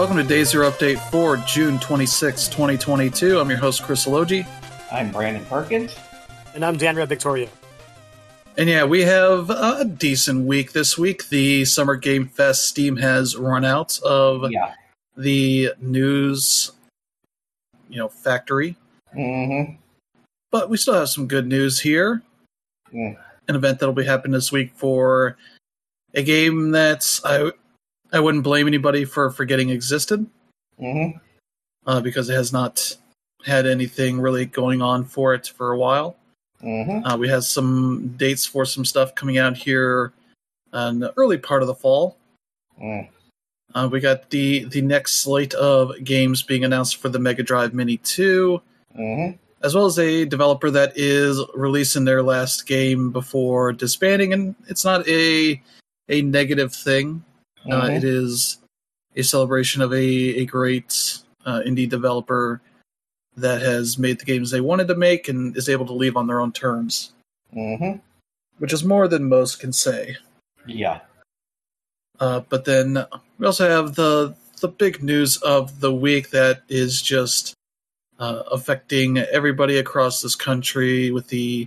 Welcome to Day Zero Update for June 26, 2022. I'm your host, Chris Elogi. I'm Brandon Perkins. And I'm Danra Victoria. And yeah, we have a decent week this week. The Summer Game Fest Steam has run out of Yeah. the news, you know, factory. Mm-hmm. But we still have some good news here. Mm. An event that'll be happening this week for a game that's I I wouldn't blame anybody for forgetting existed. Mm-hmm. uh, because it has not had anything really going on for it for a while. Mm-hmm. Uh, we have some dates for some stuff coming out here in the early part of the fall. Mm. Uh, we got the the next slate of games being announced for the Mega Drive Mini 2, Mm-hmm. as well as a developer that is releasing their last game before disbanding. And it's not a a negative thing. Uh, Mhm. it is a celebration of a, a great uh, indie developer that has made the games they wanted to make and is able to leave on their own terms, Mm-hmm. which is more than most can say. Yeah. Uh, but then we also have the the big news of the week that is just uh, affecting everybody across this country with the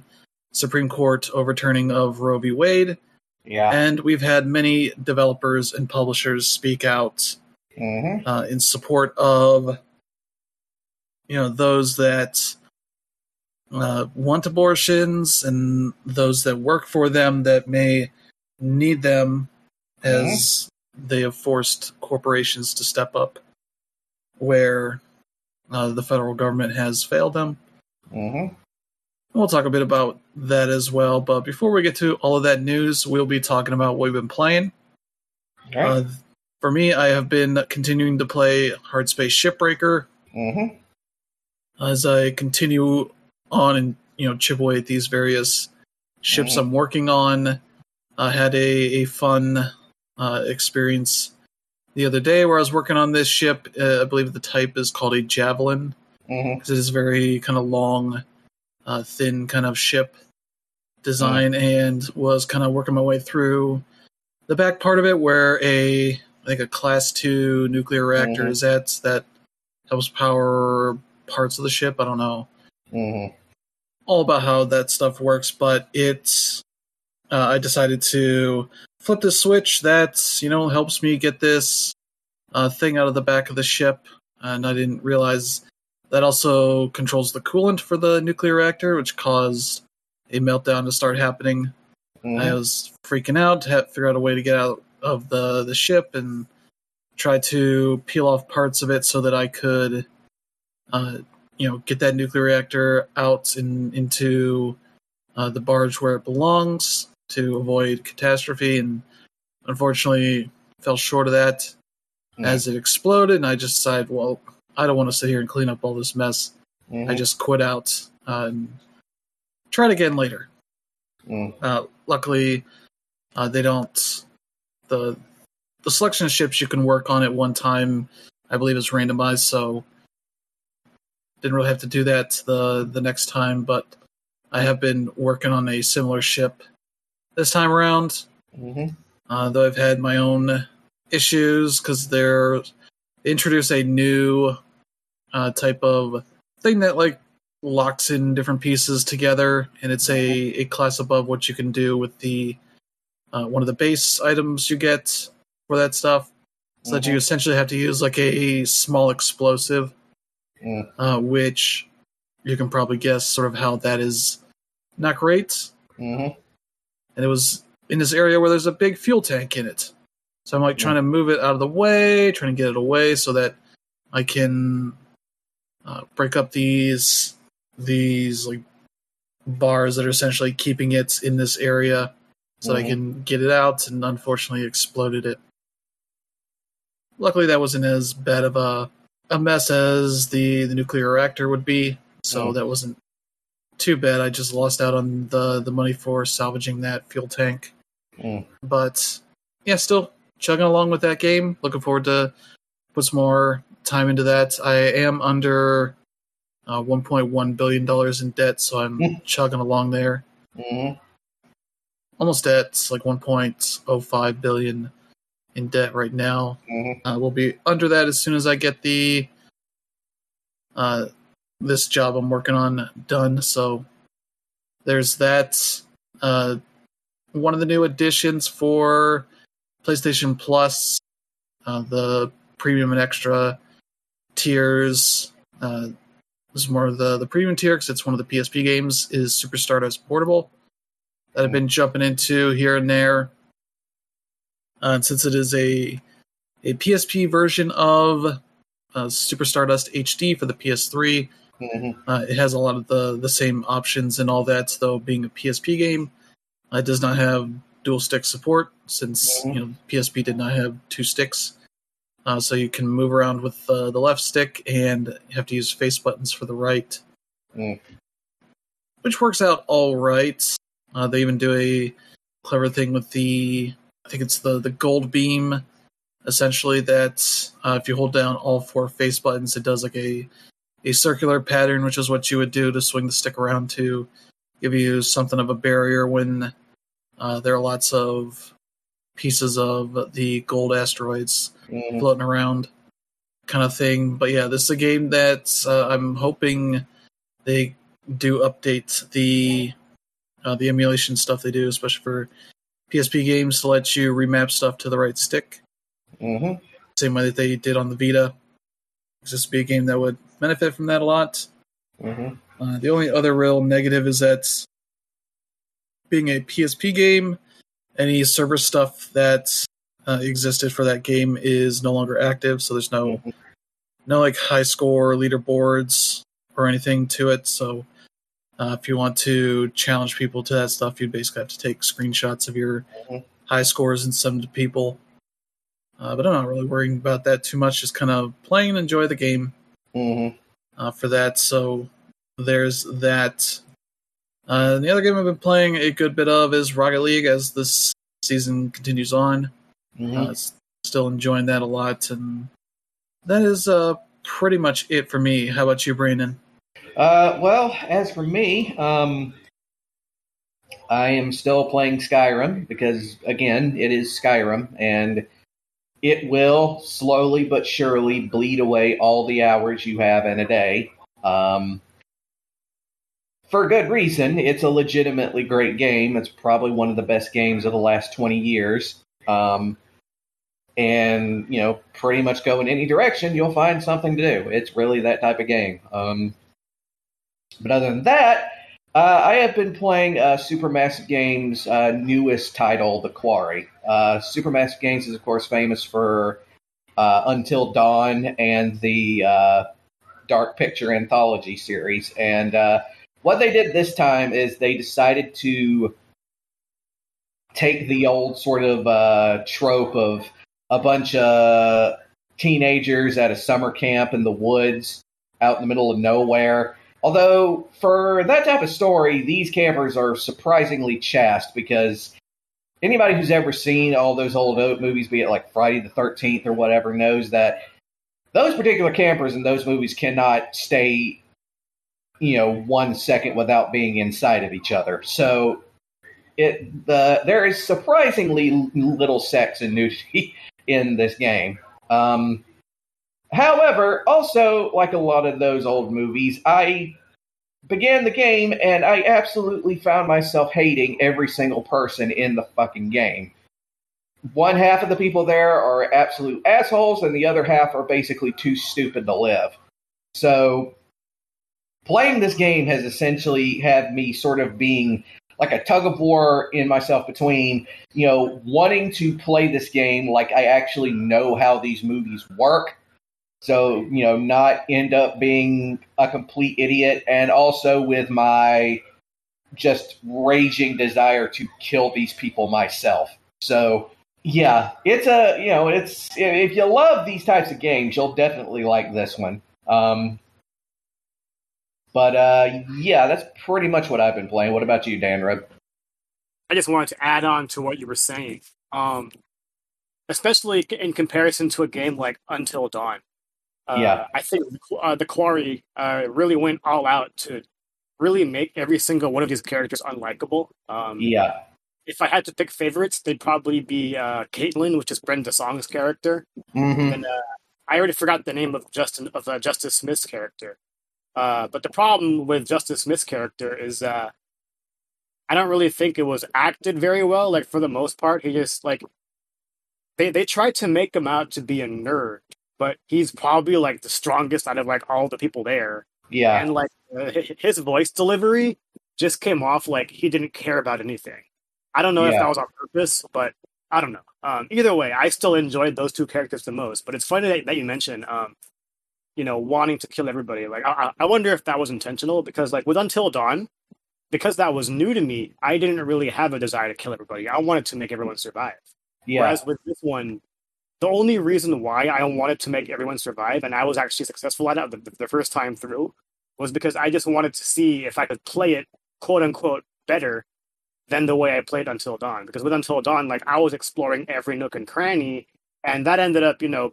Supreme Court overturning of Roe v. Wade, Yeah. and we've had many developers and publishers speak out Mm-hmm. uh, in support of you know those that uh, want abortions and those that work for them that may need them as they have forced corporations to step up where uh, the federal government has failed them. Mm-hmm. We'll talk a bit about that as well. But before we get to all of that news, we'll be talking about what we've been playing. Okay. Uh, for me, I have been continuing to play Hard Space Shipbreaker mm-hmm. as I continue on and you know chip away at these various ships Mhm. I'm working on. I had a, a fun uh, experience the other day where I was working on this ship. Uh, I believe the type is called a Javelin Mm-hmm. because it is very kind of long, uh, thin kind of ship design, and was kind of working my way through the back part of it where a I think a class two nuclear reactor Mhm. is at that helps power parts of the ship. I don't know Mm-hmm. all about how that stuff works, but it's uh, I decided to flip the switch that you know helps me get this uh, thing out of the back of the ship, and I didn't realize that also controls the coolant for the nuclear reactor, which caused a meltdown to start happening. I Mm-hmm. was freaking out, had to figure out a way to get out of the the ship and try to peel off parts of it so that I could, uh, you know, get that nuclear reactor out in, into uh, the barge where it belongs to avoid catastrophe. And unfortunately, fell short of that Mhm. as it exploded. And I just decided, well, I don't want to sit here and clean up all this mess. Mm-hmm. I just quit out uh, and it again later. Mm. Uh, luckily, uh, they don't. the The selection of ships you can work on at one time, I believe, is randomized. So didn't really have to do that the the next time. But I have been working on a similar ship this time around. Mm-hmm. Uh, though I've had my own issues because they're they introduce a new uh, type of thing that like locks in different pieces together, and it's a, a class above what you can do with the uh, one of the base items you get for that stuff. So that you Mhm. essentially have to use like a small explosive, Mm. uh, which you can probably guess sort of how that is not great Mm-hmm. and it was in this area where there's a big fuel tank in it. So I'm like trying to move it out of the way, trying to get it away so that I can uh, break up these these like bars that are essentially keeping it in this area, so that I can get it out. And unfortunately, exploded it. Luckily, that wasn't as bad of a a mess as the the nuclear reactor would be, so Mhm. that wasn't too bad. I just lost out on the the money for salvaging that fuel tank. Mm. But yeah, still chugging along with that game. Looking forward to put some more time into that. I am under uh, 1.1 billion dollars in debt, so I'm Mm. chugging along there. Mm-hmm. Almost at like 1.05 billion in debt right now. Mhm. Uh, we'll be under that as soon as I get the uh, this job I'm working on done. So there's that. Uh, one of the new additions for PlayStation Plus, uh, the premium and extra tiers. Uh, this is more of the the premium tier because it's one of the PSP games. Is Super Stardust Portable that I've been jumping into here and there. Uh, and since it is a a PSP version of uh, Super Stardust HD for the PS3, Mhm. uh, it has a lot of the the same options and all that. Though being a PSP game, uh, it does not have dual stick support since Mhm. you know PSP did not have two sticks. Uh, so you can move around with uh, the left stick and you have to use face buttons for the right, Mm. which works out all right. Uh, they even do a clever thing with the I think it's the the gold beam, essentially that uh, if you hold down all four face buttons, it does like a a circular pattern, which is what you would do to swing the stick around to give you something of a barrier when uh, there are lots of pieces of the gold asteroids Mhm. floating around kind of thing. But yeah, this is a game that uh, I'm hoping they do update the uh, the emulation stuff they do, especially for PSP games, to let you remap stuff to the right stick, Mhm. same way that they did on the Vita. This would be a game that would benefit from that a lot. Mhm. Uh, the only other real negative is that being a PSP game, any server stuff that uh, existed for that game is no longer active. So there's no Mhm. no like high score leaderboards or anything to it. So uh, if you want to challenge people to that stuff, you'd basically have to take screenshots of your Mhm. high scores and send them to people. Uh, but I'm not really worrying about that too much. Just kind of playing and enjoy the game Mhm. uh, for that. So there's that. Uh, the other game I've been playing a good bit of is Rocket League as this season continues on. Mhm. Uh, still enjoying that a lot, and that is uh, pretty much it for me. How about you, Brandon? Uh, well, as for me, um, I am still playing Skyrim because, again, it is Skyrim, and it will slowly but surely bleed away all the hours you have in a day. Um, for good reason. It's a legitimately great game. It's probably one of the best games of the last 20 years. Um, and, you know, pretty much go in any direction, you'll find something to do. It's really that type of game. Um, but other than that, uh, I have been playing uh, Supermassive Games' uh, newest title, The Quarry. Uh, Supermassive Games is, of course, famous for uh, Until Dawn and the uh, Dark Picture Anthology series. And uh, what they did this time is they decided to take the old sort of uh, trope of a bunch of teenagers at a summer camp in the woods out in the middle of nowhere. Although, for that type of story, these campers are surprisingly chaste because anybody who's ever seen all those old movies, be it like Friday the 13th or whatever, knows that those particular campers in those movies cannot stay, you know, one second without being inside of each other. So, it the there is surprisingly little sex and nudity in this game. Um, however, also like a lot of those old movies, I began the game and I absolutely found myself hating every single person in the fucking game. One half of the people there are absolute assholes, and the other half are basically too stupid to live. So, playing this game has essentially had me sort of being like a tug of war in myself between, you know, wanting to play this game like I actually know how these movies work. So, you know, not end up being a complete idiot, and also with my just raging desire to kill these people myself. So, yeah, it's a, you know, it's, if you love these types of games, you'll definitely like this one. Um, but uh, yeah, that's pretty much what I've been playing. What about you, Dan Rub? I just wanted to add on to what you were saying, um, especially in comparison to a game like Until Dawn. Uh, Yeah. I think uh, the Quarry uh, really went all out to really make every single one of these characters unlikable. Um, Yeah. if I had to pick favorites, they'd probably be uh, Kaitlyn, which is Brenda Song's character, Mm-hmm. and uh, I already forgot the name of Justin of uh, Justice Smith's character. Uh, but the problem with Justice Smith's character is uh, I don't really think it was acted very well. Like for the most part, he just like they they tried to make him out to be a nerd, but he's probably like the strongest out of like all the people there. Yeah. And like uh, his voice delivery just came off like he didn't care about anything. I don't know if that was on purpose, but I don't know. Um, either way, I still enjoyed those two characters the most. But it's funny that, that you mentioned, um, you know, wanting to kill everybody. Like, I, I wonder if that was intentional because, like, with Until Dawn, because that was new to me, I didn't really have a desire to kill everybody. I wanted to make everyone survive. Yeah. Whereas with this one, the only reason why I wanted to make everyone survive, and I was actually successful at it the, the first time through, was because I just wanted to see if I could play it quote unquote better than the way I played Until Dawn. Because with Until Dawn, like I was exploring every nook and cranny, and that ended up, you know,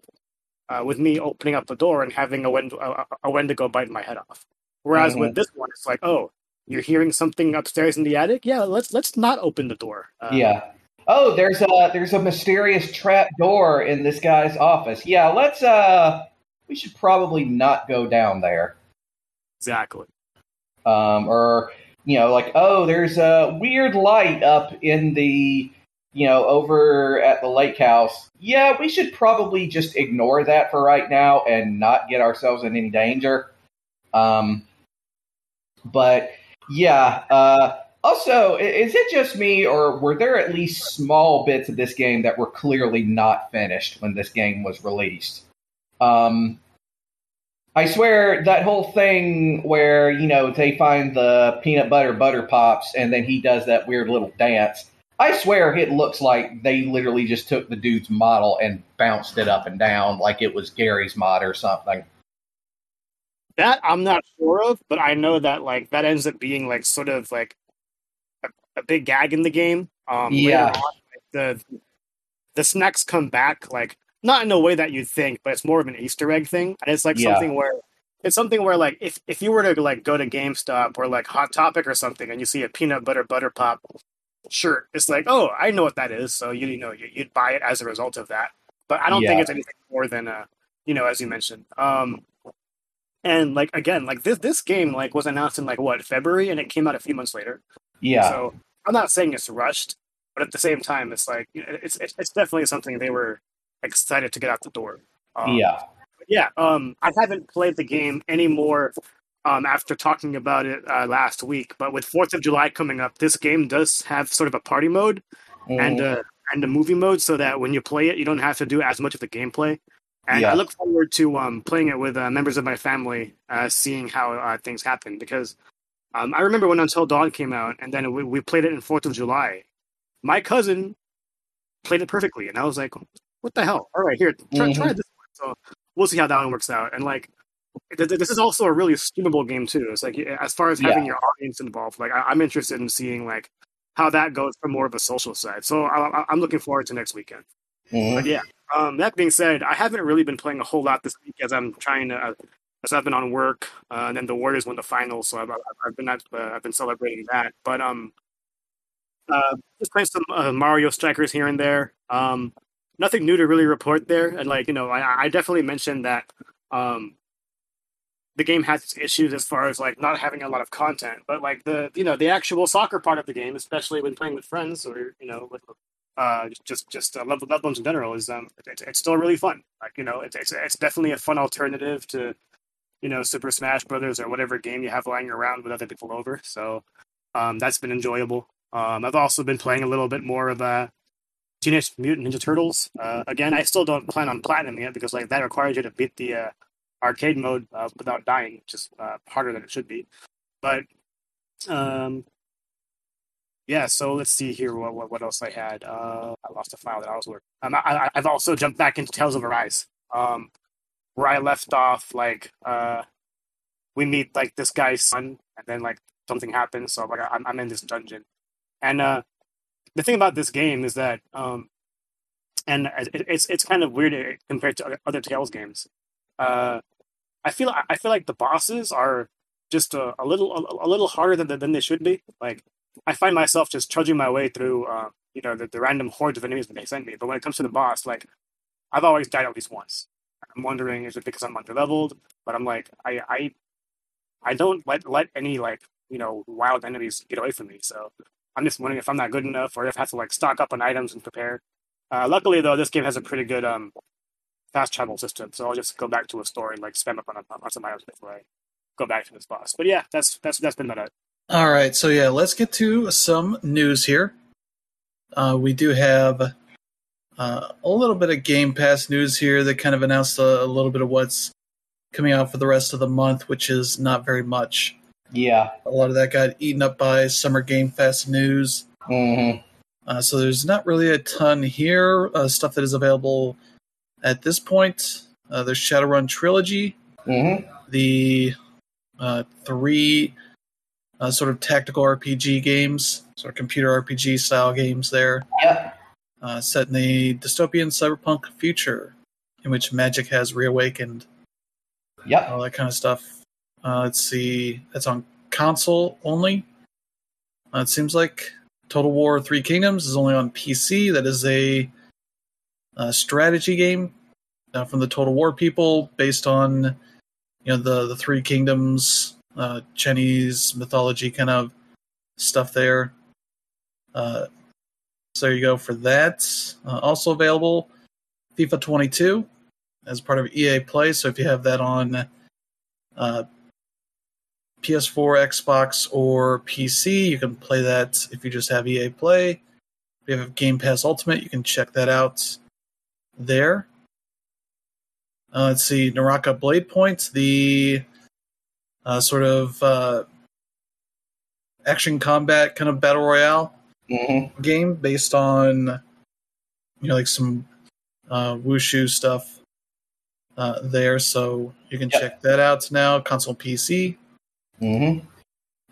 uh, with me opening up the door and having a, Wend- a, a Wendigo bite my head off. Whereas Mhm. with this one, it's like, oh, you're hearing something upstairs in the attic. Yeah, let's let's not open the door. Uh, yeah. Oh, there's a there's a mysterious trap door in this guy's office. Yeah, let's uh we should probably not go down there. exactly. Um or you know, like, oh, there's a weird light up in the you know, over at the lake house. Yeah, we should probably just ignore that for right now and not get ourselves in any danger. Um but yeah, uh also, is it just me, or were there at least small bits of this game that were clearly not finished when this game was released? Um, I swear that whole thing where you know they find the peanut butter butter pops and then he does that weird little dance. I swear it looks like they literally just took the dude's model and bounced it up and down like it was Garry's Mod or something. That I'm not sure of, but I know that like that ends up being like sort of like a, a big gag in the game. Um, later Yeah. on, like, the the snacks come back like not in a way that you'd think, but it's more of an Easter egg thing, and it's like Yeah. something where it's something where like if if you were to like go to GameStop or like Hot Topic or something, and you see a peanut butter butter pop shirt, it's like oh I know what that is, so you you know you, you'd buy it as a result of that. But I don't think it's anything more than uh you know as you mentioned. Um, and like again, like this this game like was announced in like what February, and it came out a few months later. Yeah, So I'm not saying it's rushed, but at the same time, it's like you know, it's it's, it's definitely something they were excited to get out the door. Um, yeah, yeah. Um, I haven't played the game anymore. Um, after talking about it uh, last week, but with Fourth of July coming up, this game does have sort of a party mode and Mhm. uh, and a movie mode, so that when you play it, you don't have to do as much of the gameplay. And Yeah. I look forward to um, playing it with uh, members of my family, uh, seeing how uh, things happen. Because um, I remember when Until Dawn came out, and then we, we played it in Fourth of July. My cousin played it perfectly, and I was like, "What the hell? All right, here, try, try this one." So we'll see how that one works out. And like, this is also a really streamable game too. It's like as far as having your audience involved, like I- I'm interested in seeing like how that goes from more of a social side. So I- I'm looking forward to next weekend. Mhm. But yeah, um, that being said, I haven't really been playing a whole lot this week as I'm trying to, uh, as I've been on work, uh, and then the Warriors won the finals, so I've, I've- been at, uh, I've been celebrating that. But um, uh, just playing some uh, Mario Strikers here and there. Um, nothing new to really report there, and like you know, I, I definitely mentioned that um, the game has its issues as far as like not having a lot of content, but like the you know the actual soccer part of the game, especially when playing with friends or you know with uh, just just uh, loved, loved ones in general is um it's, it's still really fun. Like you know, it's, it's it's definitely a fun alternative to you know Super Smash Brothers or whatever game you have lying around with other people over. So um, that's been enjoyable. Um, I've also been playing a little bit more of uh, Teenage Mutant Ninja Turtles. Uh, again, I still don't plan on platinum yet because like that requires you to beat the uh, arcade mode uh, without dying, which is uh, harder than it should be. But um, yeah, so let's see here. What what, what else I had? Uh, I lost a file that I was working. Um, I, I've also jumped back into Tales of Arise, um, where I left off. Like, uh, we meet like this guy's son, and then like something happens. So like I'm, I'm in this dungeon, and uh, the thing about this game is that, um, and it's it's kind of weird compared to other Tales games. Uh, I feel I feel like the bosses are just a, a little a, a little harder than than they should be. Like I find myself just trudging my way through, uh, you know, the, the random hordes of enemies that they send me. But when it comes to the boss, like, I've always died at least once. I'm wondering, is it because I'm underleveled? But I'm like, I, I, I don't let let any like you know wild enemies get away from me. So I'm just wondering if I'm not good enough, or if I have to like stock up on items and prepare. Uh, luckily, though, this game has a pretty good um, fast travel system, so I'll just go back to a store and like spend up on, on some items before I go back to this boss. But yeah, that's that's that's been that. All right, so yeah, let's get to some news here. Uh, we do have uh, a little bit of Game Pass news here that kind of announced a, a, little bit of what's coming out for the rest of the month, which is not very much. Yeah, a lot of that got eaten up by Summer Game Fest news. Mm-hmm. Uh, so there's not really a ton here. Uh, stuff that is available at this point. Uh, there's Shadowrun Trilogy, mm-hmm. the uh, three uh, sort of tactical RPG games, sort of computer RPG style games there. Yep. Uh, set in the dystopian cyberpunk future in which magic has reawakened. Yep. All that kind of stuff. Uh, let's see. That's on console only. Uh, it seems like Total War Three Kingdoms is only on PC. That is a, a strategy game uh, from the Total War people based on you know the the Three Kingdoms uh, Chinese mythology kind of stuff there. Uh, so there you go for that. Uh, also available FIFA 22 as part of EA Play. So if you have that on uh, PS4, Xbox, or PC, you can play that if you just have EA Play. If you have Game Pass Ultimate, you can check that out there. Uh, let's see, Naraka Blade Point, the uh, sort of uh, action combat kind of battle royale mm-hmm. game based on you know like some uh, wushu stuff uh, there, so you can yep. check that out now. Console, PC. Mm-hmm.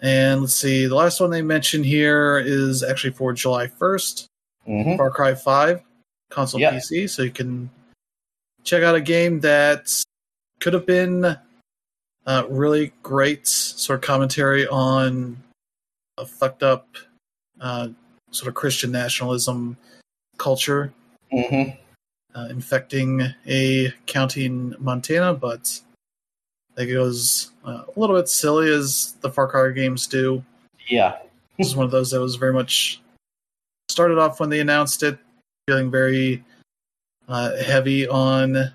And let's see, the last one they mentioned here is actually for July 1st. Mm-hmm. Far Cry 5, console, yep. PC. So you can check out a game that could have been uh, really great sort of commentary on a fucked up uh, sort of Christian nationalism culture mm-hmm. uh, infecting a county in Montana, but it goes uh, a little bit silly as the Far Cry games do. Yeah. this is one of those that was very much started off when they announced it, feeling very uh, heavy on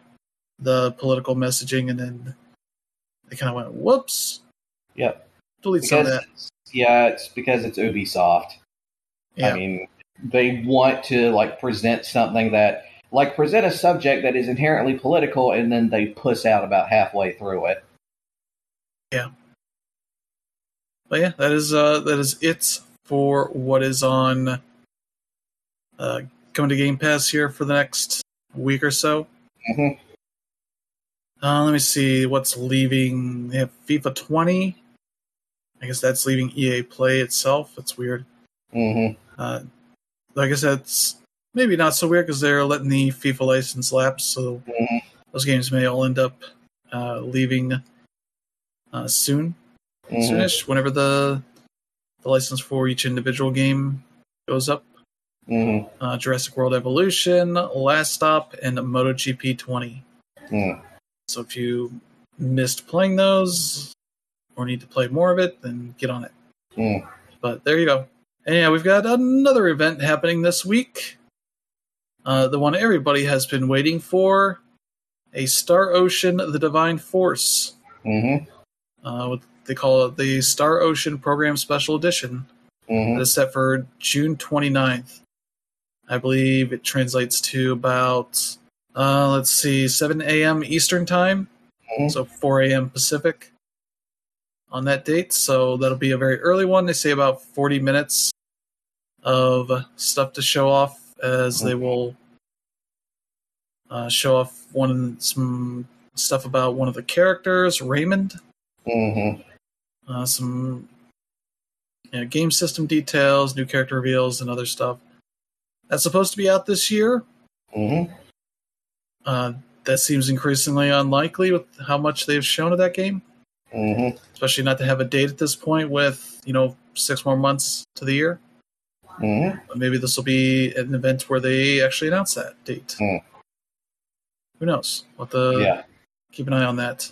the political messaging, and then they kind of went, "Whoops." Yep. Delete some of that. Yeah, it's because it's Ubisoft. Yeah. I mean, they want to like present something that, like, present a subject that is inherently political, and then they puss out about halfway through it. Yeah. But yeah, that is uh that is it for what is on uh coming to Game Pass here for the next week or so. Mm-hmm. Uh, let me see what's leaving. They have FIFA 20. I guess that's leaving EA Play itself. That's weird. Mm-hmm. Uh, I guess that's maybe not so weird because they're letting the FIFA license lapse, so mm-hmm. those games may all end up uh, leaving uh, soon, mm-hmm. soonish, whenever the the license for each individual game goes up. Mm-hmm. Uh, Jurassic World Evolution, Last Stop, and MotoGP 20. Mm. So if you missed playing those or need to play more of it, then get on it. Mm. But there you go. And yeah, we've got another event happening this week. Uh, the one everybody has been waiting for a Star Ocean The Divine Force. Mm-hmm. Uh, what they call it the Star Ocean Program Special Edition. Mm-hmm. That is set for June 29th. I believe it translates to about uh, let's see, 7 a.m. Eastern time, mm-hmm. so 4 a.m. Pacific on that date. So that'll be a very early one. They say about 40 minutes of stuff to show off as mm-hmm. they will uh, show off one some stuff about one of the characters, Raymond. Mm-hmm. Uh, some you know, game system details, new character reveals, and other stuff. That's supposed to be out this year. Mm-hmm. Uh, that seems increasingly unlikely with how much they've shown of that game. Mm-hmm. especially not to have a date at this point with you know six more months to the year. Mm-hmm. But maybe this will be an event where they actually announce that date. Hmm. Who knows? What the. yeah. keep an eye on that.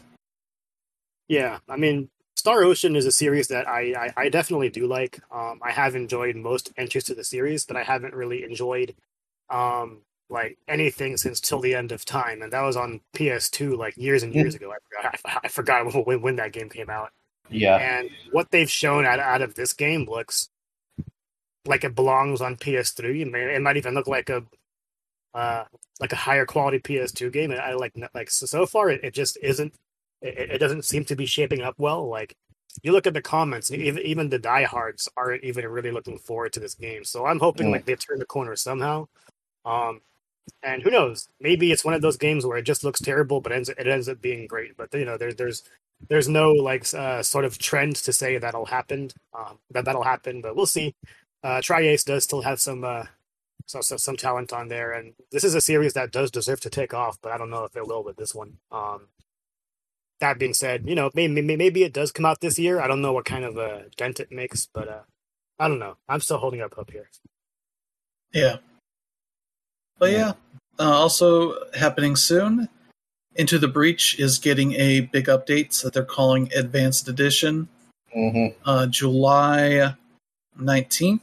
Yeah, I mean, Star Ocean is a series that I, I, I definitely do like. Um, I have enjoyed most entries to the series, but I haven't really enjoyed um, like anything since Till the End of Time, and that was on PS2 like years and years ago. I forgot, I, I forgot when, when that game came out. Yeah. And what they've shown out, out of this game looks like it belongs on PS3. It, may, it might even look like a uh, like a higher quality PS2 game. I like like so, so far it, it just isn't. It, it doesn't seem to be shaping up well. Like you look at the comments, even even the diehards aren't even really looking forward to this game. So I'm hoping Mm. like they turn the corner somehow. Um, and who knows? Maybe it's one of those games where it just looks terrible, but ends it ends up being great. But you know, there's there's there's no like uh, sort of trend to say that'll happen. Um, that that'll happen, but we'll see. Uh, Tri-Ace does still have some uh, so, so some talent on there, and this is a series that does deserve to take off. But I don't know if it will with this one. Um, that being said, you know, maybe maybe it does come out this year. I don't know what kind of a dent it makes, but uh, I don't know. I'm still holding up hope here. Yeah. But yeah, uh, also happening soon. Into the Breach is getting a big update that they're calling Advanced Edition. Mm-hmm. Uh, July 19th.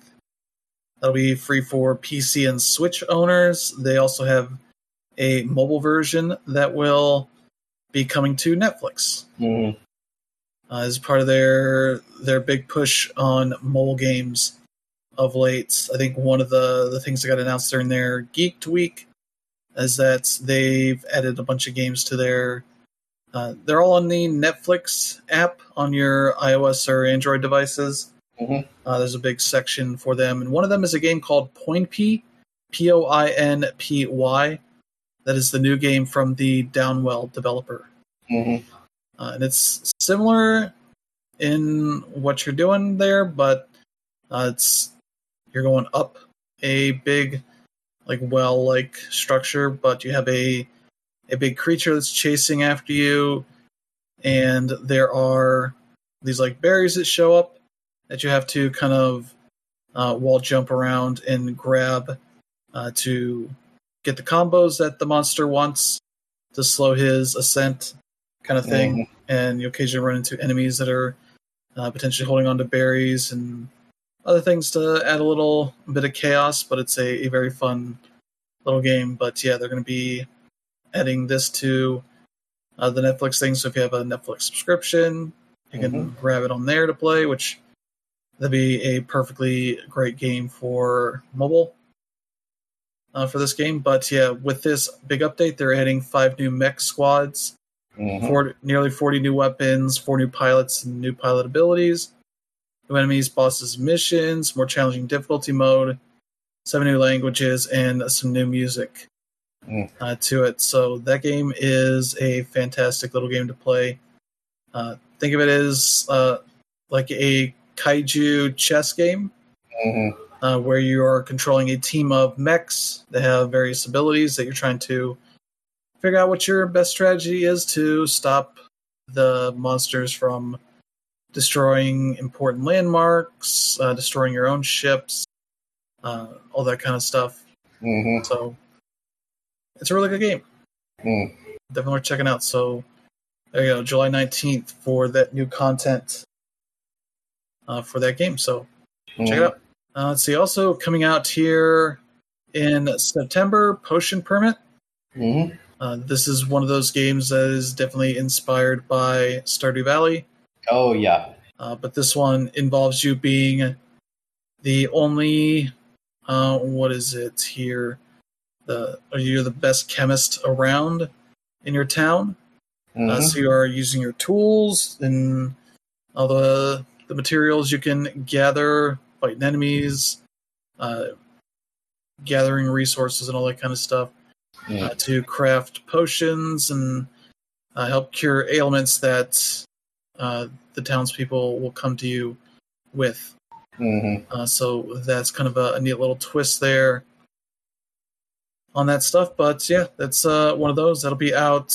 That'll be free for PC and Switch owners. They also have a mobile version that will be coming to Netflix Mm-hmm. uh, as part of their their big push on mobile games of late. I think one of the the things that got announced during their Geeked Week is that they've added a bunch of games to their. Uh, they're all on the Netflix app on your iOS or Android devices. Mhm. Uh, there's a big section for them, and one of them is a game called Poinpy, P O I N P Y. That is the new game from the Downwell developer Mm-hmm. uh, and it's similar in what you're doing there, but uh, it's you're going up a big, like well like structure, but you have a a big creature that's chasing after you, and there are these like berries that show up that you have to kind of uh, wall jump around and grab uh, to get the combos that the monster wants to slow his ascent, kind of thing and you occasionally run into enemies that are uh, potentially holding on to berries and other things to add a little bit of chaos. But it's a, a very fun little game. But yeah, they're going to be adding this to uh, the Netflix thing. So if you have a Netflix subscription, you can grab it on there to play, which that'd be a perfectly great game for mobile. Uh, for this game, but yeah, with this big update, they're adding five new mech squads Mm-hmm. four, nearly 40 new weapons, four new pilots, and new pilot abilities, new enemies, bosses, missions, more challenging difficulty mode, seven new languages, and some new music Mm. uh, to it. So that game is a fantastic little game to play. Uh, think of it as uh, like a kaiju chess game Mm-hmm. Uh, where you are controlling a team of mechs that have various abilities that you're trying to figure out what your best strategy is to stop the monsters from destroying important landmarks, uh, destroying your own ships, uh, all that kind of stuff. Mm-hmm. So it's a really good game. Mm. Definitely worth checking out. So there you go, July 19th for that new content uh, for that game. So check it out. Uh, let's see. Also coming out here in September, Potion Permit. Mm-hmm. Uh, this is one of those games that is definitely inspired by Stardew Valley, Oh yeah. uh, but this one involves you being the only. Uh, what is it here? The you're the best chemist around in your town. Uh, Mhm. so you are using your tools and all the the materials you can gather, fighting enemies, uh, gathering resources, and all that kind of stuff Mm. uh, to craft potions and uh, help cure ailments that uh, the townspeople will come to you with. Mhm. Uh, so that's kind of a, a neat little twist there on that stuff. But yeah, that's uh, one of those that'll be out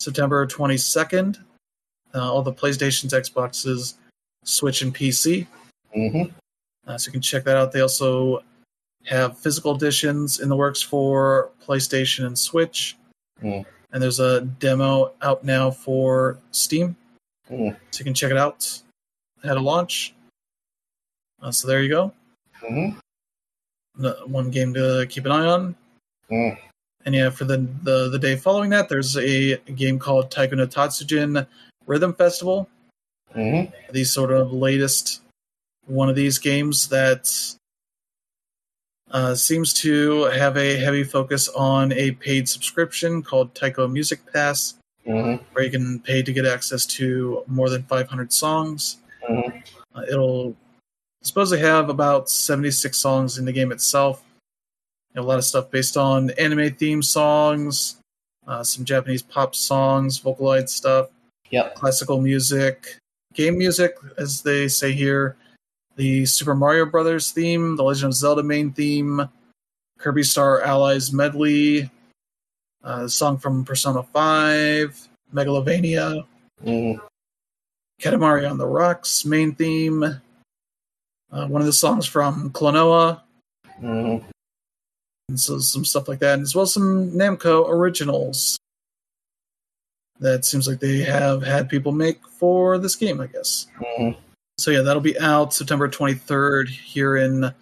September 22nd. uh, all the PlayStations, Xboxes, Switch, and PC. hmm Uh, so you can check that out. They also have physical editions in the works for PlayStation and Switch. Mm. And there's a demo out now for Steam. Mm. So you can check it out at a launch. Uh, so there you go. hmm One game to keep an eye on. Mm. And yeah, for the, the, the day following that, there's a game called Taiko no Tatsujin Rhythm Festival. hmm the sort of latest one of these games that uh, seems to have a heavy focus on a paid subscription called Taiko Music Pass, hmm where you can pay to get access to more than 500 songs. Mhm. Uh, it'll supposedly have about 76 songs in the game itself. You know, a lot of stuff based on anime theme songs, uh, some Japanese pop songs, vocalized stuff Yep. classical music, game music, as they say here, the Super Mario Brothers theme, the Legend of Zelda main theme, Kirby Star Allies medley, uh, song from Persona 5, Megalovania, hmm Katamari on the Rocks main theme, uh, one of the songs from Klonoa, hmm and so some stuff like that, and as well as some Namco originals. That seems like they have had people make for this game, I guess. hmm So yeah, that'll be out September 23rd here in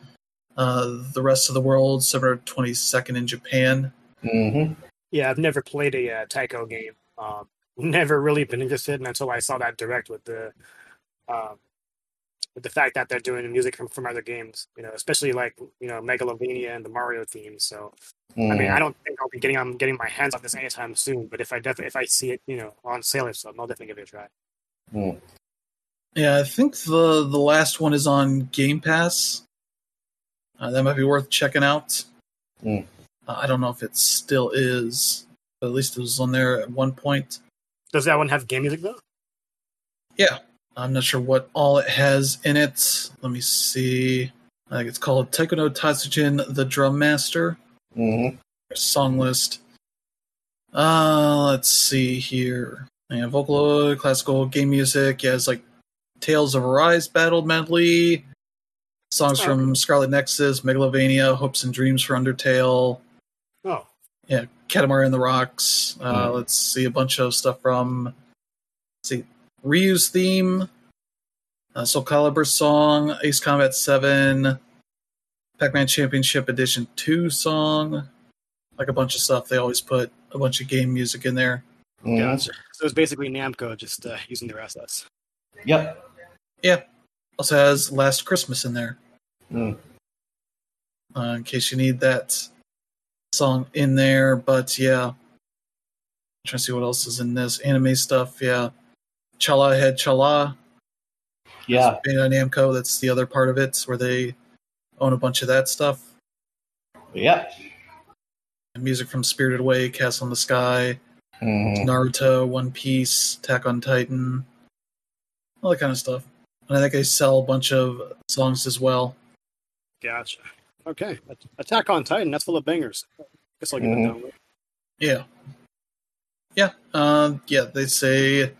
uh, the rest of the world, September 22nd in Japan. hmm Yeah, I've never played a uh, Taiko game. Um, never really been interested until I saw that direct with the um, with the fact that they're doing music from, from other games. You know, especially like you know Megalovania and the Mario theme. So I Mm-hmm. mean, I don't think I'll be getting on getting my hands on this anytime soon. But if I definitely if I see it, you know, on sale or something, I'll definitely give it a try. Mm. Yeah, I think the the last one is on Game Pass. Uh, that might be worth checking out. Mm. Uh, I don't know if it still is, but at least it was on there at one point. Does that one have game music though? Yeah, I'm not sure what all it has in it. Let me see. I think it's called Taiko no Tatsujin the Drum Master. hmm song list. Uh, let's see here. Yeah, Vocaloid, classical game music. Yeah, it's like Tales of Arise Battle Medley, songs Oh. from Scarlet Nexus, Megalovania, Hopes and Dreams for Undertale, Oh, yeah, Katamari and the Rocks. Uh, Hmm. Let's see a bunch of stuff from let's see Ryu's theme, uh, Soul Calibur song, Ace Combat Seven, Pac-Man Championship Edition Two song, like a bunch of stuff. They always put a bunch of game music in there. gotcha. So it's basically Namco just uh, using their assets. Yep. Also has Last Christmas in there, Mm. uh, in case you need that song in there. But yeah, trying to see what else is in this anime stuff. Yeah, Chala Head Chala. Yeah. Bandai Namco. That's the other part of it where they own a bunch of that stuff. Yep. Music from Spirited Away, Castle in the Sky, hmm Naruto, One Piece, Attack on Titan, all that kind of stuff. And I think they sell a bunch of songs as well. Gotcha. Okay. Attack on Titan. That's full of bangers. Guess I'll give it down. Yeah. Yeah. Um, yeah, they say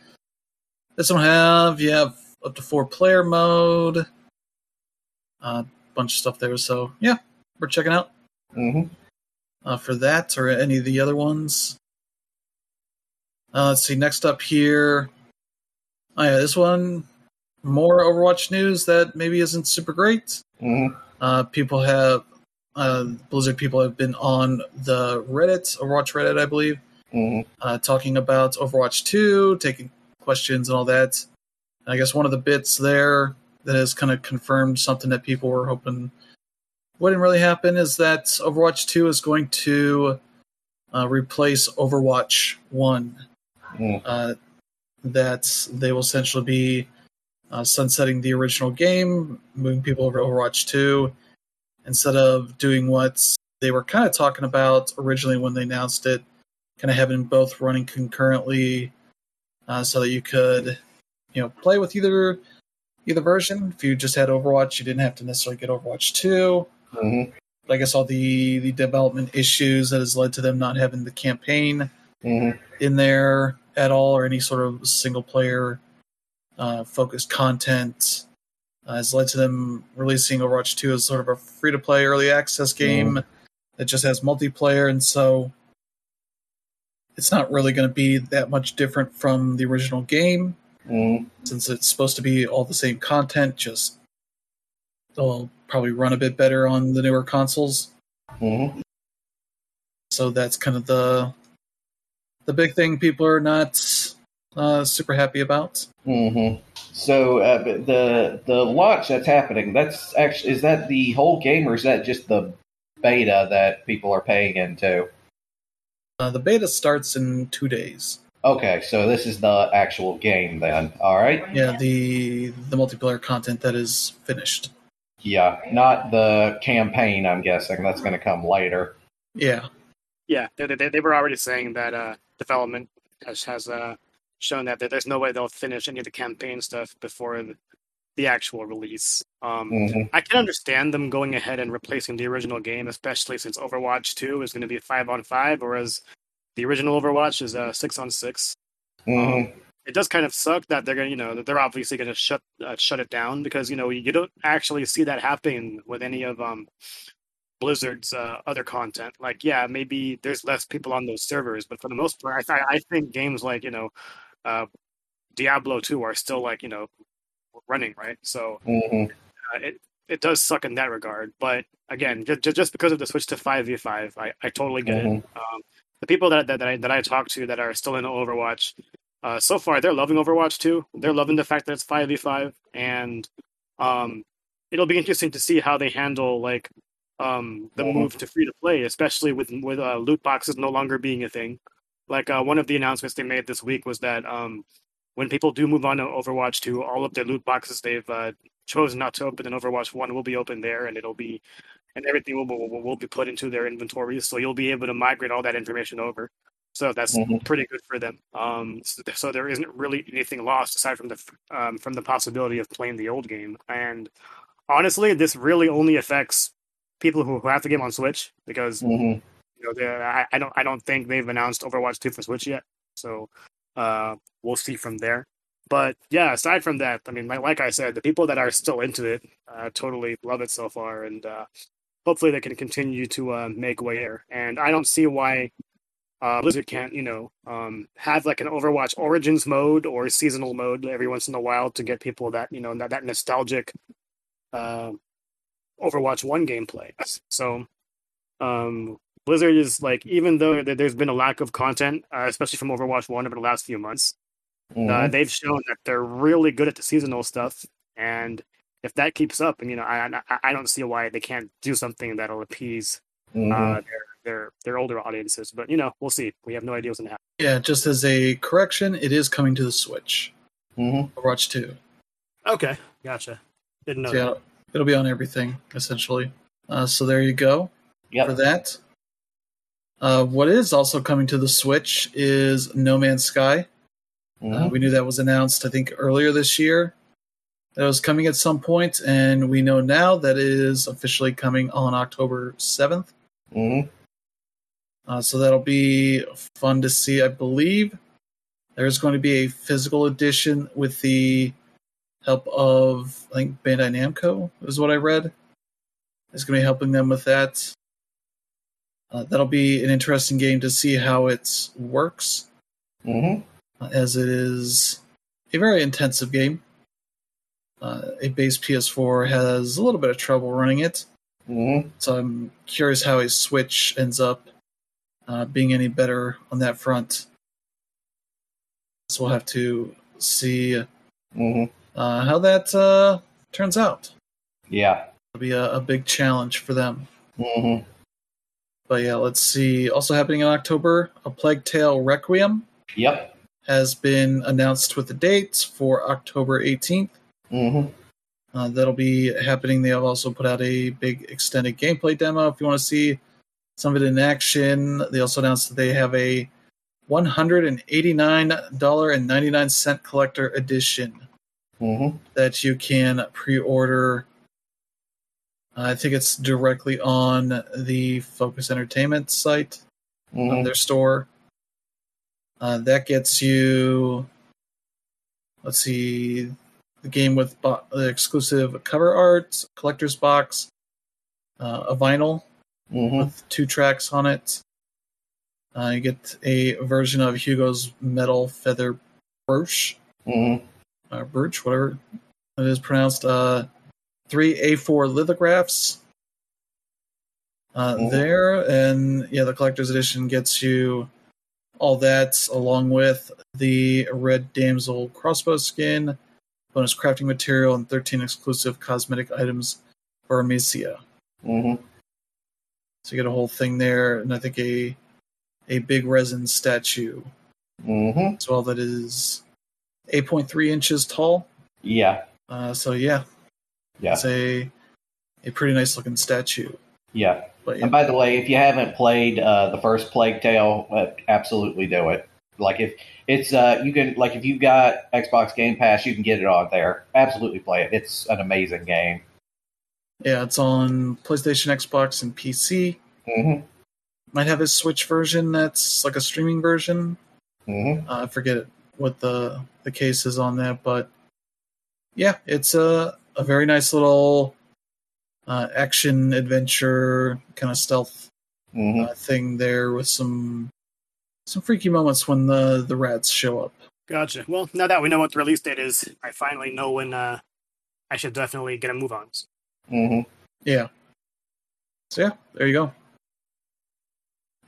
this one have you have up to four player mode. A uh, bunch of stuff there. So yeah, we're checking out hmm uh, for that or any of the other ones. Uh, let's see. Next up here. Oh yeah, this one more Overwatch news that maybe isn't super great. hmm Uh, people have uh, Blizzard people have been on the Reddit, Overwatch Reddit, I believe, hmm uh, talking about Overwatch 2, taking questions and all that. And I guess one of the bits there that has kind of confirmed something that people were hoping wouldn't really happen is that Overwatch 2 is going to uh, replace Overwatch 1. Mm. Uh, that they will essentially be uh, sunsetting the original game, moving people over to Overwatch 2, instead of doing what they were kind of talking about originally when they announced it, kind of having both running concurrently, uh, so that you could, you know, play with either either version. If you just had Overwatch, you didn't have to necessarily get Overwatch 2. hmm But I guess all the the development issues that has led to them not having the campaign hmm in there at all or any sort of single player uh, focused content uh, has led to them releasing Overwatch 2 as sort of a free to play early access game that just has multiplayer. And so it's not really going to be that much different from the original game Mm. since it's supposed to be all the same content, just they'll probably run a bit better on the newer consoles. hmm So that's kind of the the big thing people are not uh, super happy about. hmm So uh, the the launch that's happening, that's actually is that the whole game or is that just the beta that people are paying into? Uh, the beta starts in two days. Okay, so this is the actual game then. All right. Yeah, the the multiplayer content that is finished. Yeah, not the campaign. I'm guessing that's going to come later. Yeah, Yeah, they, they, they were already saying that uh, development has has uh, shown that there's no way they'll finish any of the campaign stuff before the, actual release. Um, hmm I can understand them going ahead and replacing the original game, especially since Overwatch 2 is going to be five on five, whereas the original Overwatch is uh, six on six. hmm It does kind of suck that they're going, you know, that they're obviously going to shut uh, shut it down because you know you don't actually see that happening with any of um Blizzard's uh, other content. Like, yeah, maybe there's less people on those servers, but for the most part, I, I think games like you know, uh, Diablo 2 are still like you know running right. So hmm uh, it it does suck in that regard. But again, just just because of the switch to five v five, I I totally get Mhm. it. Um, the people that, that that I that I talk to that are still in Overwatch, uh, so far they're loving Overwatch too. They're loving the fact that it's five v five, and um, it'll be interesting to see how they handle like um the Mhm. move to free to play, especially with with uh, loot boxes no longer being a thing. Like uh, one of the announcements they made this week was that um, when people do move on to Overwatch 2, all of their loot boxes they've uh, chosen not to open in Overwatch 1 will be open there, and it'll be and everything will, will will be put into their inventories. So you'll be able to migrate all that information over. So that's Mhm. pretty good for them. Um, so, so there isn't really anything lost aside from the um, from the possibility of playing the old game. And honestly, this really only affects people who, who have the game on Switch because hmm you know, I, I don't I don't think they've announced Overwatch 2 for Switch yet. So uh, we'll see from there. But yeah, aside from that, I mean, like, like I said, the people that are still into it uh, totally love it so far, and uh, hopefully they can continue to uh, make way here. And I don't see why uh, Blizzard can't, you know, um, have like an Overwatch Origins mode or seasonal mode every once in a while to get people that you know that, that nostalgic uh, Overwatch One gameplay. So um, Blizzard is like, even though there- there's been a lack of content, uh, especially from Overwatch One over the last few months, Mm-hmm. uh, they've shown that they're really good at the seasonal stuff. And if that keeps up, and you know, I I, I don't see why they can't do something that'll appease Mm-hmm. uh, their their their older audiences. But you know, we'll see. We have no idea what's gonna happen. yeah. Just as a correction, it is coming to the Switch. hmm Overwatch 2. Okay, gotcha. Didn't know. So, yeah, it'll be on everything essentially. Uh, so there you go for that. Uh, what is also coming to the Switch is No Man's Sky. Uh, Mhm. we knew that was announced, I think, earlier this year. That was coming at some point, and we know now that it is officially coming on October 7th. Mhm. Uh, so that'll be fun to see. I believe there's going to be a physical edition with the help of, I think, Bandai Namco, is what I read. Is going to be helping them with that. Uh, that'll be an interesting game to see how it works Mhm. as it is a very intensive game. Uh, a base PS4 has a little bit of trouble running it, Mhm. so I'm curious how a Switch ends up uh, being any better on that front. So we'll have to see Mhm. uh, how that uh, turns out. Yeah. It'll be a, a big challenge for them. But yeah, let's see. Also happening in October, A Plague Tale Requiem Yep. has been announced with the dates for October 18th. Mhm. Uh, that'll be happening. They have also put out a big extended gameplay demo if you want to see some of it in action. They also announced that they have a $189.99 collector edition Mhm. that you can pre order. I think it's directly on the Focus Entertainment site on Mhm. their store. Uh, that gets you. Let's see, the game with bo- the exclusive cover art, collector's box, uh, a vinyl hmm with two tracks on it. Uh, you get a version of Hugo's metal feather brooch, hmm uh, brooch, whatever it is pronounced. Uh, three A4 lithographs uh, Mhm. there, and yeah, the collector's edition gets you all that along with the red damsel crossbow skin, bonus crafting material, and 13 exclusive cosmetic items for Amicia. hmm So you get a whole thing there, and I think a a big resin statue hmm as well that is 8.3 inches tall. Yeah. Uh, so yeah, Yeah. it's a a pretty nice looking statue. Yeah. But yeah, And by the way, if you haven't played uh, the first Plague Tale, uh, absolutely do it. Like if it's uh, you can like if you've got Xbox Game Pass, you can get it on there. Absolutely play it. It's an amazing game. yeah, it's on PlayStation, Xbox, and PC. hmm Might have a Switch version that's like a streaming version. hmm Uh, I forget what the the case is on that, but yeah, it's a a very nice little uh, action adventure kind of stealth hmm uh, thing there with some some freaky moments when the the rats show up. Gotcha. Well, now that we know what the release date is, I finally know when uh, I should definitely get a move on. hmm Yeah. So yeah, there you go.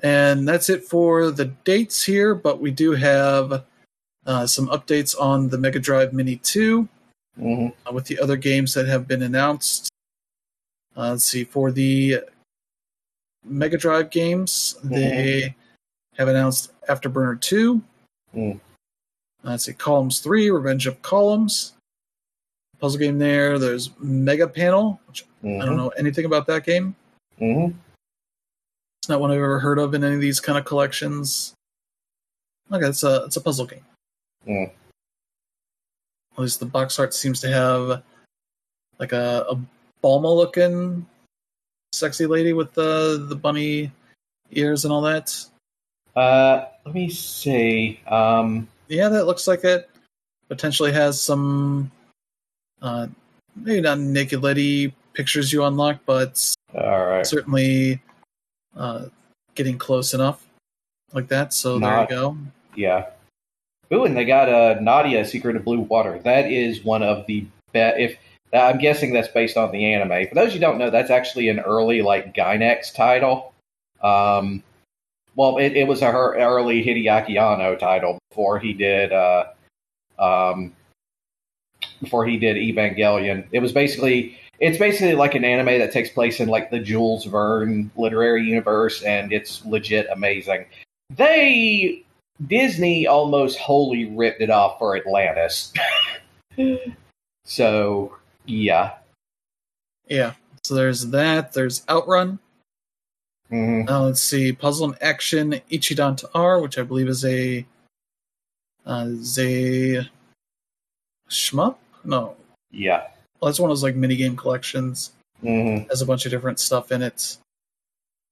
And that's it for the dates here, but we do have uh, some updates on the Mega Drive Mini 2 hmm uh, with the other games that have been announced. Uh, let's see, for the Mega Drive games, they have announced Afterburner 2. Mm. Uh, let's see, Columns 3, Revenge of Columns. Puzzle game there. There's Mega Panel, which hmm I don't know anything about that game. hmm It's not one I've ever heard of in any of these kind of collections. Okay, it's a it's a puzzle game. Mm. At least the box art seems to have like a, a Bulma looking sexy lady with the the bunny ears and all that. Uh, let me see. Um, Yeah, that looks like it. Potentially has some uh maybe not naked lady pictures you unlock, but all right. certainly uh getting close enough like that. So Not- there you go. Yeah. Ooh, and they got uh, Nadia, Secret of Blue Water. That is one of the best. If I'm guessing that's based on the anime. For those who don't know, that's actually an early like Gainax title. Um, well, it, it was a her early Hideaki Anno title before he did uh, um, before he did Evangelion. It was basically it's basically like an anime that takes place in like the Jules Verne literary universe, and it's legit amazing. They Disney almost wholly ripped it off for Atlantis. so yeah. Yeah. So there's that. There's Outrun. hmm Uh, let's see. Puzzle and Action Ichidant-R, which I believe is a uh, is a shmup. No, Yeah. well, that's one of those like mini game collections. hmm Has a bunch of different stuff in it.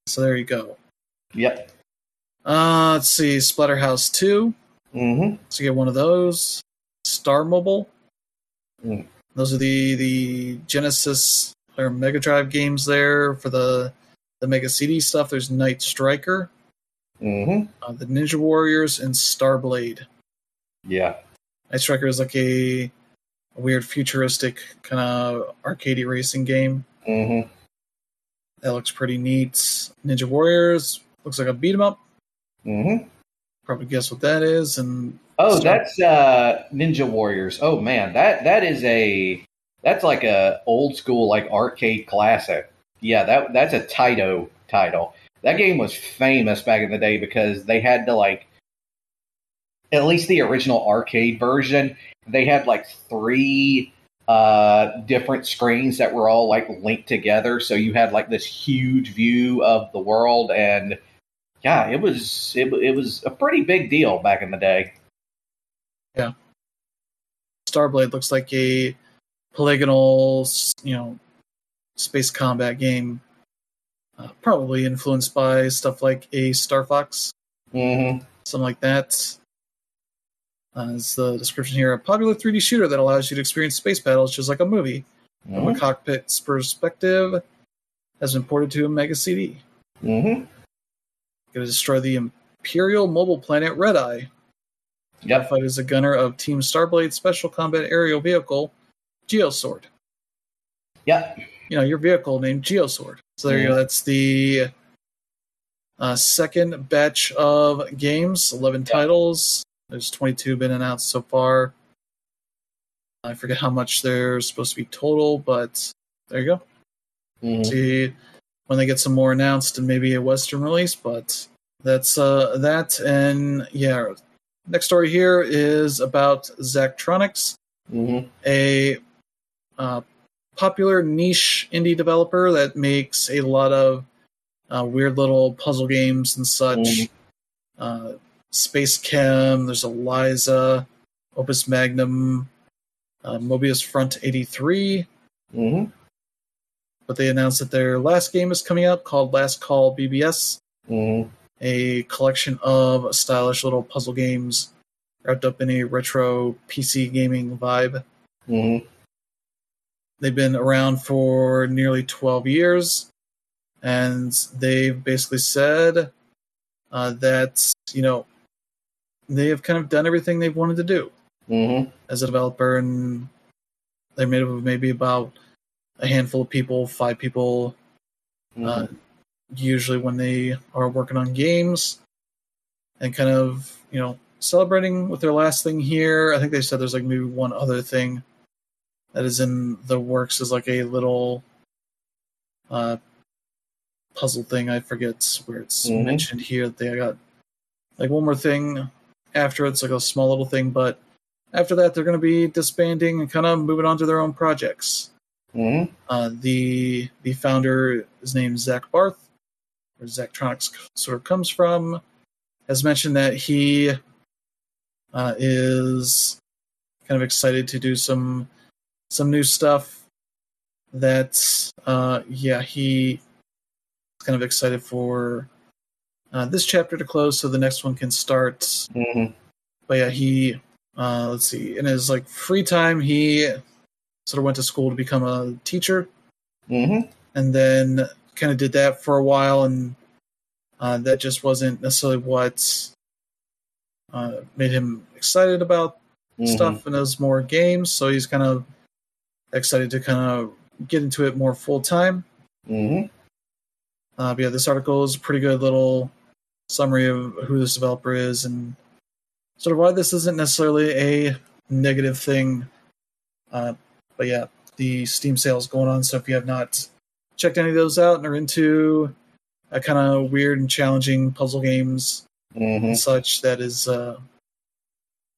So there you go. Yep. Uh, let's see. Splatterhouse Two. hmm So you get one of those. Star Mobile. Mm. Those are the the Genesis or Mega Drive games there for the the Mega CD stuff. There's Night Striker, hmm uh, the Ninja Warriors, and Starblade. Yeah. Night Striker is like a, a weird futuristic kind of arcadey racing game. hmm That looks pretty neat. Ninja Warriors looks like a beat 'em up. Hmm Probably guess what that is. And Oh, Star- that's uh, Ninja Warriors. Oh man, that that is a that's like a old school like arcade classic. Yeah, that that's a Taito title. That game was famous back in the day because they had to like at least the original arcade version, they had like three uh different screens that were all like linked together so you had like this huge view of the world and yeah, it was it, it was a pretty big deal back in the day. Yeah, Starblade looks like a polygonal, you know, space combat game. Uh, probably influenced by stuff like a Star Fox, hmm something like that. Uh, is the description here a popular 3D shooter that allows you to experience space battles just like a movie from a Mhm. cockpit's perspective? Has been ported to a Mega CD. Mhm. Going to destroy the Imperial mobile planet Red Eye. Yep. Fight as a gunner of Team Starblade special combat aerial vehicle, Geosword. Yep. You know, your vehicle named Geosword. So there you go. That's the uh, second batch of games, 11 titles. There's 22 been announced so far. I forget how much there's supposed to be total, but there you go. Mhm. See when they get some more announced and maybe a Western release, but that's uh, that. And yeah, next story here is about Zachtronics, Mhm. a uh, popular niche indie developer that makes a lot of uh, weird little puzzle games and such. Mhm. Uh, Space Chem, there's Eliza, Opus Magnum, uh, Mobius Front 83 Mhm. But they announced that their last game is coming up called Last Call BBS, Mhm. a collection of stylish little puzzle games wrapped up in a retro PC gaming vibe. Mhm. They've been around for nearly 12 years, and they've basically said uh, that, you know, they have kind of done everything they've wanted to do. Mhm. as a developer, and they're made up of maybe about a handful of people, five people, uh, Mhm. usually when they are working on games, and kind of you know celebrating with their last thing here. I think they said there's like maybe one other thing that is in the works is like a little uh, puzzle thing. I forget where it's Mhm. mentioned here. They got like one more thing after it's like a small little thing, but after that they're going to be disbanding and kind of moving on to their own projects. Mhm. Uh, the the founder is named Zach Barth, where Zachtronics sort of comes from, has mentioned that he uh, is kind of excited to do some some new stuff. That uh, yeah, he is kind of excited for uh, this chapter to close, so the next one can start Mhm. but yeah, he uh, let's see, in his like free time, he sort of went to school to become a teacher, Mhm. and then kind of did that for a while, and uh, that just wasn't necessarily what uh, made him excited about Mhm. stuff, and it was more games. So he's kind of excited to kind of get into it more full time. Mhm. Uh, but yeah, this article is a pretty good little summary of who this developer is and sort of why this isn't necessarily a negative thing. Uh, but yeah, the Steam sales going on. So if you have not checked any of those out and are into a kind of weird and challenging puzzle games Mhm. and such, that is uh,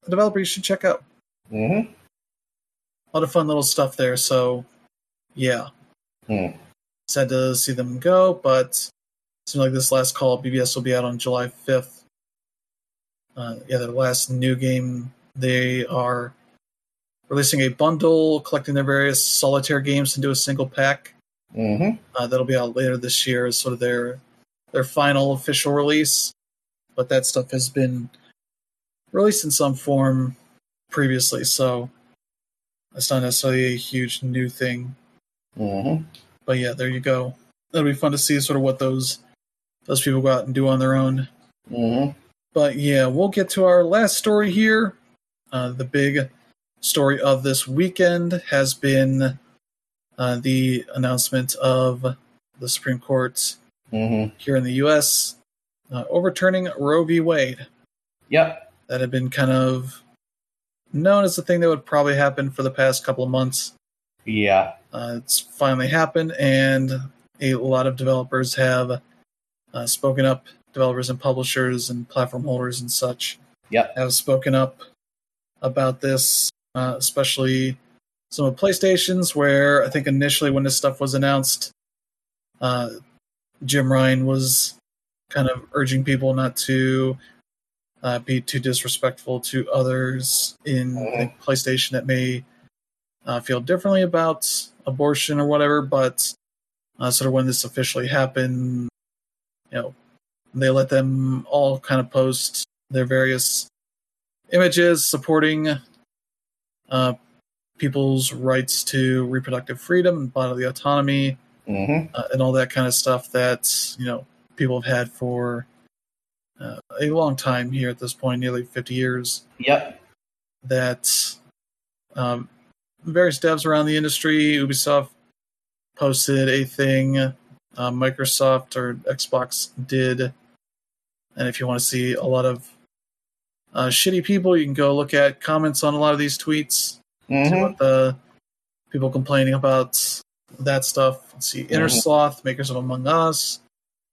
a developer you should check out. Mhm. A lot of fun little stuff there. So yeah, Hmm. sad to see them go, but seems like this last call BBS will be out on July 5th. Uh, yeah, their last new game, they are releasing a bundle, collecting their various solitaire games into a single pack. Mhm. Uh, that'll be out later this year as sort of their their final official release. But that stuff has been released in some form previously, so it's not necessarily a huge new thing Mhm. but yeah, there you go. It'll be fun to see sort of what those those people go out and do on their own. Mhm. But yeah, we'll get to our last story here. Uh, the big story of this weekend has been uh, the announcement of the Supreme Court Mhm. here in the U.S. Uh, overturning Roe v. Wade. Yep. That had been kind of known as the thing that would probably happen for the past couple of months. Yeah. Uh, it's finally happened, and a lot of developers have uh, spoken up. Developers and publishers and platform holders and such Yep. have spoken up about this, uh, especially some of PlayStation's. Where I think initially when this stuff was announced, uh, Jim Ryan was kind of urging people not to uh, be too disrespectful to others in think, PlayStation that may uh, feel differently about abortion or whatever. But uh, sort of when this officially happened, you know, they let them all kind of post their various images supporting uh, people's rights to reproductive freedom and bodily autonomy hmm uh, and all that kind of stuff that you know people have had for uh, a long time here at this point, nearly 50 years. Yep. That um, various devs around the industry, Ubisoft posted a thing, uh, Microsoft or Xbox did, and if you want to see a lot of uh, shitty people, you can go look at comments on a lot of these tweets. See hmm what the people complaining about that stuff. Let's see, Inner Mhm. Sloth, makers of Among Us,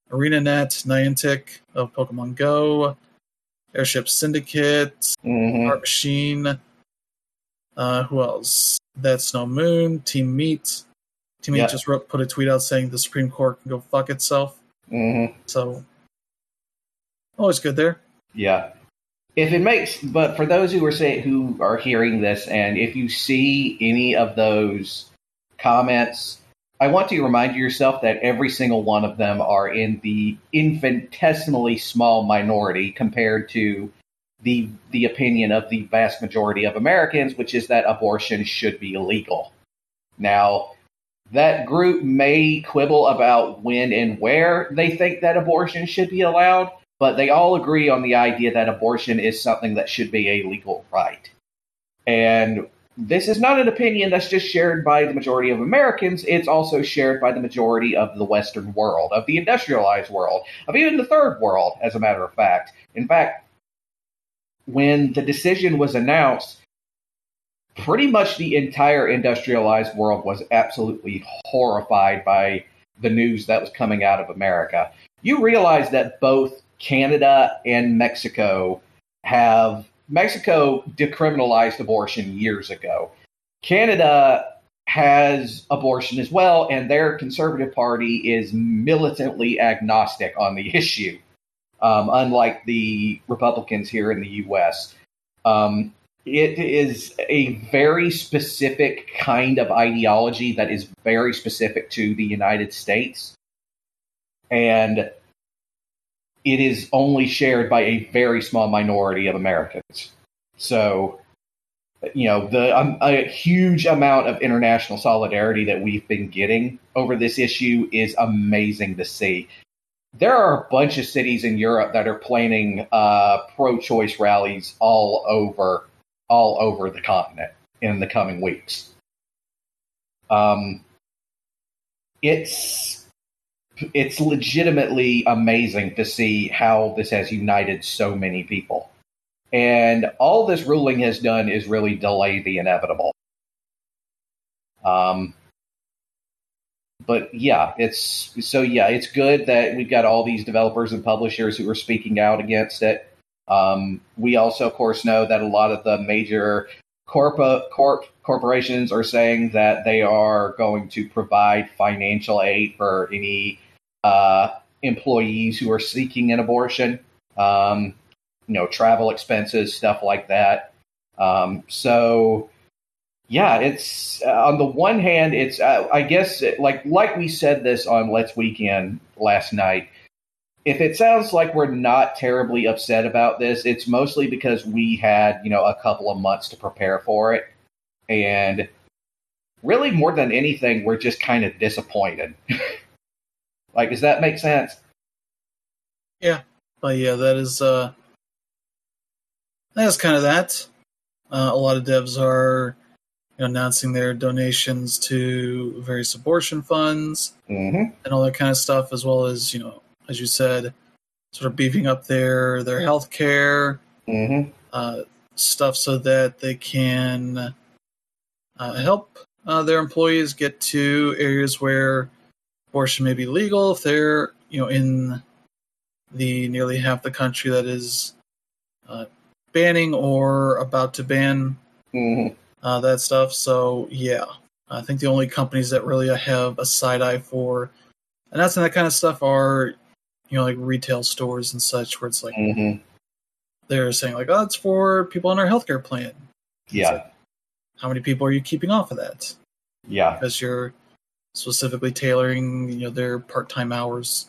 ArenaNet, Niantic of Pokemon Go, Airship Syndicate, hmm Art Machine. Uh, who else? That's No Moon, Team Meat. Team Meat Yeah. just wrote, put a tweet out saying the Supreme Court can go fuck itself. hmm So, always good there. Yeah. If it makes, but for those who are say, who are hearing this, and if you see any of those comments, I want to remind yourself that every single one of them are in the infinitesimally small minority compared to the the opinion of the vast majority of Americans, which is that abortion should be illegal. Now, that group may quibble about when and where they think that abortion should be allowed, but they all agree on the idea that abortion is something that should be a legal right. And this is not an opinion that's just shared by the majority of Americans, it's also shared by the majority of the Western world, of the industrialized world, of even the third world, as a matter of fact. In fact, when the decision was announced, pretty much the entire industrialized world was absolutely horrified by the news that was coming out of America. You realize that both Canada and Mexico have Mexico decriminalized abortion years ago. Canada has abortion as well, and their conservative party is militantly agnostic on the issue, um, unlike the Republicans here in the U.S. Um, it is a very specific kind of ideology that is very specific to the United States. And it is only shared by a very small minority of Americans. So, you know, the um, a huge amount of international solidarity that we've been getting over this issue is amazing to see. There are a bunch of cities in Europe that are planning uh, pro-choice rallies all over, all over the continent in the coming weeks. Um, it's it's legitimately amazing to see how this has united so many people. And all this ruling has done is really delay the inevitable. Um, but yeah, it's so yeah, it's good that we've got all these developers and publishers who are speaking out against it. Um, we also, of course, know that a lot of the major corp- corp corporations are saying that they are going to provide financial aid for any uh, employees who are seeking an abortion. Um, you know, travel expenses, stuff like that. Um, so, yeah, it's uh, on the one hand, it's uh, I guess like like we said this on Let's Weekend last night. If it sounds like we're not terribly upset about this, it's mostly because we had you know a couple of months to prepare for it, and really more than anything, we're just kind of disappointed. like, does that make sense? Yeah. But yeah, that is uh, that's kind of that. Uh, a lot of devs are you know, announcing their donations to various abortion funds Mm-hmm. and all that kind of stuff, as well as you know, as you said, sort of beefing up their their health care Mm-hmm. uh, stuff so that they can uh, help uh, their employees get to areas where abortion may be legal if they're you know in the nearly half the country that is uh, banning or about to ban Mm-hmm. uh, that stuff. So yeah, I think the only companies that really have a side eye for and announcing that kind of stuff are you know like retail stores and such, where it's like Mm-hmm. they're saying like, oh, it's for people on our healthcare plan. Yeah. like, how many people are you keeping off of that? Yeah. Because you're specifically tailoring you know their part-time hours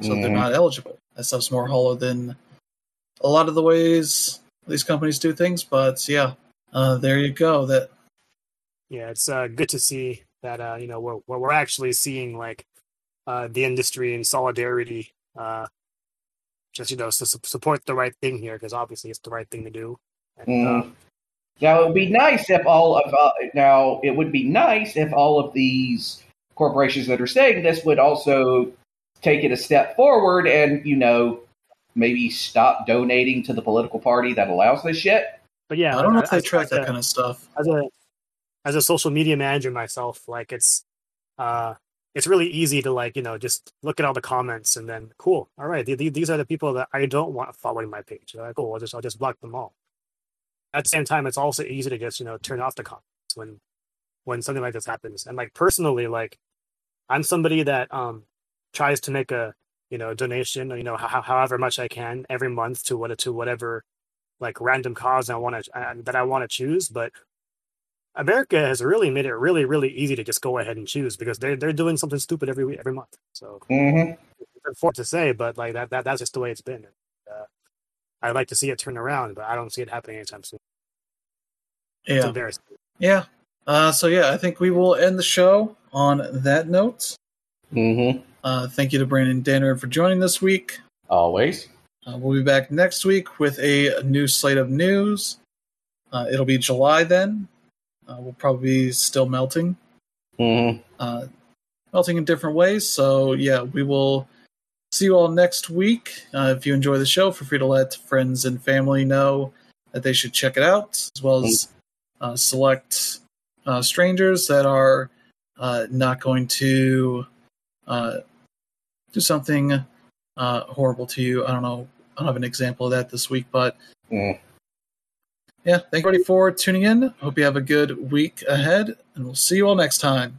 so they're Mhm. not eligible. That stuff's more hollow than a lot of the ways these companies do things. But yeah, uh, there you go. That Yeah, it's uh, good to see that uh, you know we're we're we're actually seeing like uh, the industry in solidarity, uh, just you know, to su- support the right thing here because obviously it's the right thing to do. And, uh, Mhm. Now it would be nice if all of uh, now it would be nice if all of these corporations that are saying this would also take it a step forward and you know maybe stop donating to the political party that allows this shit. but yeah, I don't know if they track that a- kind of stuff. as a as a social media manager myself, like it's uh it's really easy to like you know just look at all the comments and then cool, all right, th- th- these are the people that I don't want following my page. Like, cool, I'll just I'll just block them all. At the same time, it's also easy to just you know turn off the comments when when something like this happens. And like personally, like I'm somebody that um tries to make a you know donation, you know ho- however much I can every month to what to whatever like random cause I want to uh, that I want to choose, but America has really made it really, really easy to just go ahead and choose because they're they're doing something stupid every week, every month. So Mm-hmm. it's unfortunate to say, but like that, that that's just the way it's been. Uh, I'd like to see it turn around, but I don't see it happening anytime soon. It's Yeah, embarrassing. yeah. Uh, so yeah, I think we will end the show on that note. Mm-hmm. Uh, thank you to Brandon Danner for joining this week. Always. Uh, we'll be back next week with a new slate of news. Uh, it'll be July then. Uh, we'll probably be still melting, Mm-hmm. uh, melting in different ways. So yeah, we will see you all next week. Uh, if you enjoy the show, feel free to let friends and family know that they should check it out, as well as uh, select uh, strangers that are uh, not going to uh, do something uh, horrible to you. I don't know. I don't have an example of that this week, but Mm. yeah, thank you everybody for tuning in. Hope you have a good week ahead, and we'll see you all next time.